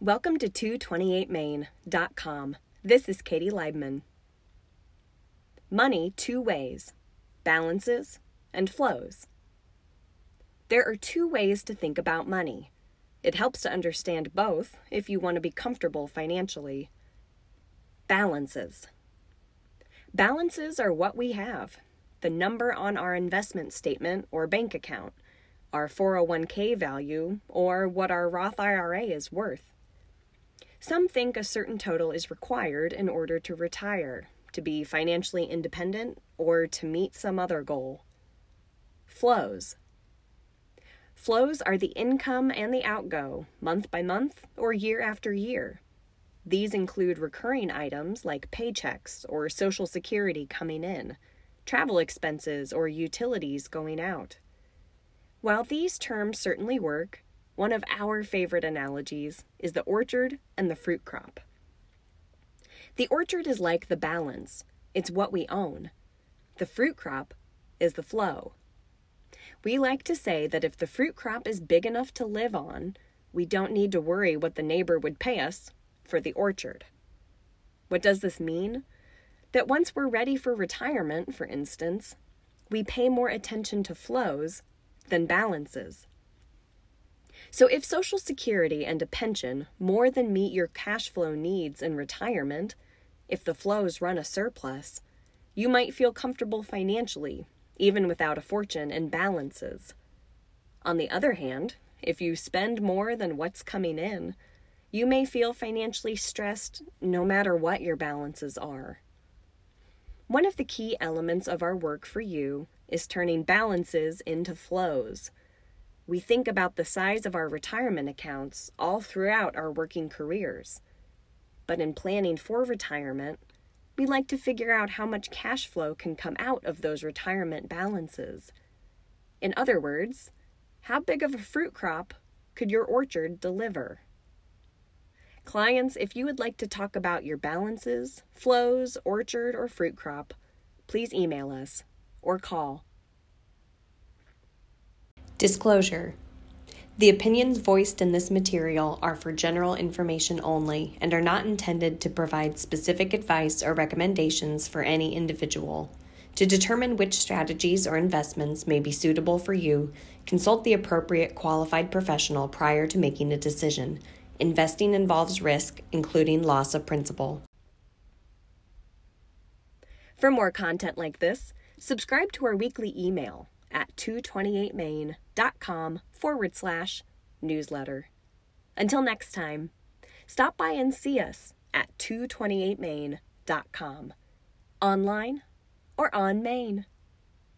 Welcome to 228main.com. This is Katie Leibman. Money two ways balances and flows. There are two ways to think about money. It helps to understand both if you want to be comfortable financially. Balances. Balances are what we have the number on our investment statement or bank account, our 401k value, or what our Roth IRA is worth. Some think a certain total is required in order to retire, to be financially independent, or to meet some other goal. Flows. Flows are the income and the outgo, month by month or year after year. These include recurring items like paychecks or Social Security coming in, travel expenses or utilities going out. While these terms certainly work, one of our favorite analogies is the orchard and the fruit crop. The orchard is like the balance, it's what we own. The fruit crop is the flow. We like to say that if the fruit crop is big enough to live on, we don't need to worry what the neighbor would pay us for the orchard. What does this mean? That once we're ready for retirement, for instance, we pay more attention to flows than balances. So, if Social Security and a pension more than meet your cash flow needs in retirement, if the flows run a surplus, you might feel comfortable financially, even without a fortune and balances. On the other hand, if you spend more than what's coming in, you may feel financially stressed no matter what your balances are. One of the key elements of our work for you is turning balances into flows. We think about the size of our retirement accounts all throughout our working careers. But in planning for retirement, we like to figure out how much cash flow can come out of those retirement balances. In other words, how big of a fruit crop could your orchard deliver? Clients, if you would like to talk about your balances, flows, orchard, or fruit crop, please email us or call Disclosure The opinions voiced in this material are for general information only and are not intended to provide specific advice or recommendations for any individual. To determine which strategies or investments may be suitable for you, consult the appropriate qualified professional prior to making a decision. Investing involves risk, including loss of principal. For more content like this, subscribe to our weekly email at 228main.com forward slash newsletter. Until next time, stop by and see us at 228main.com, online or on Main.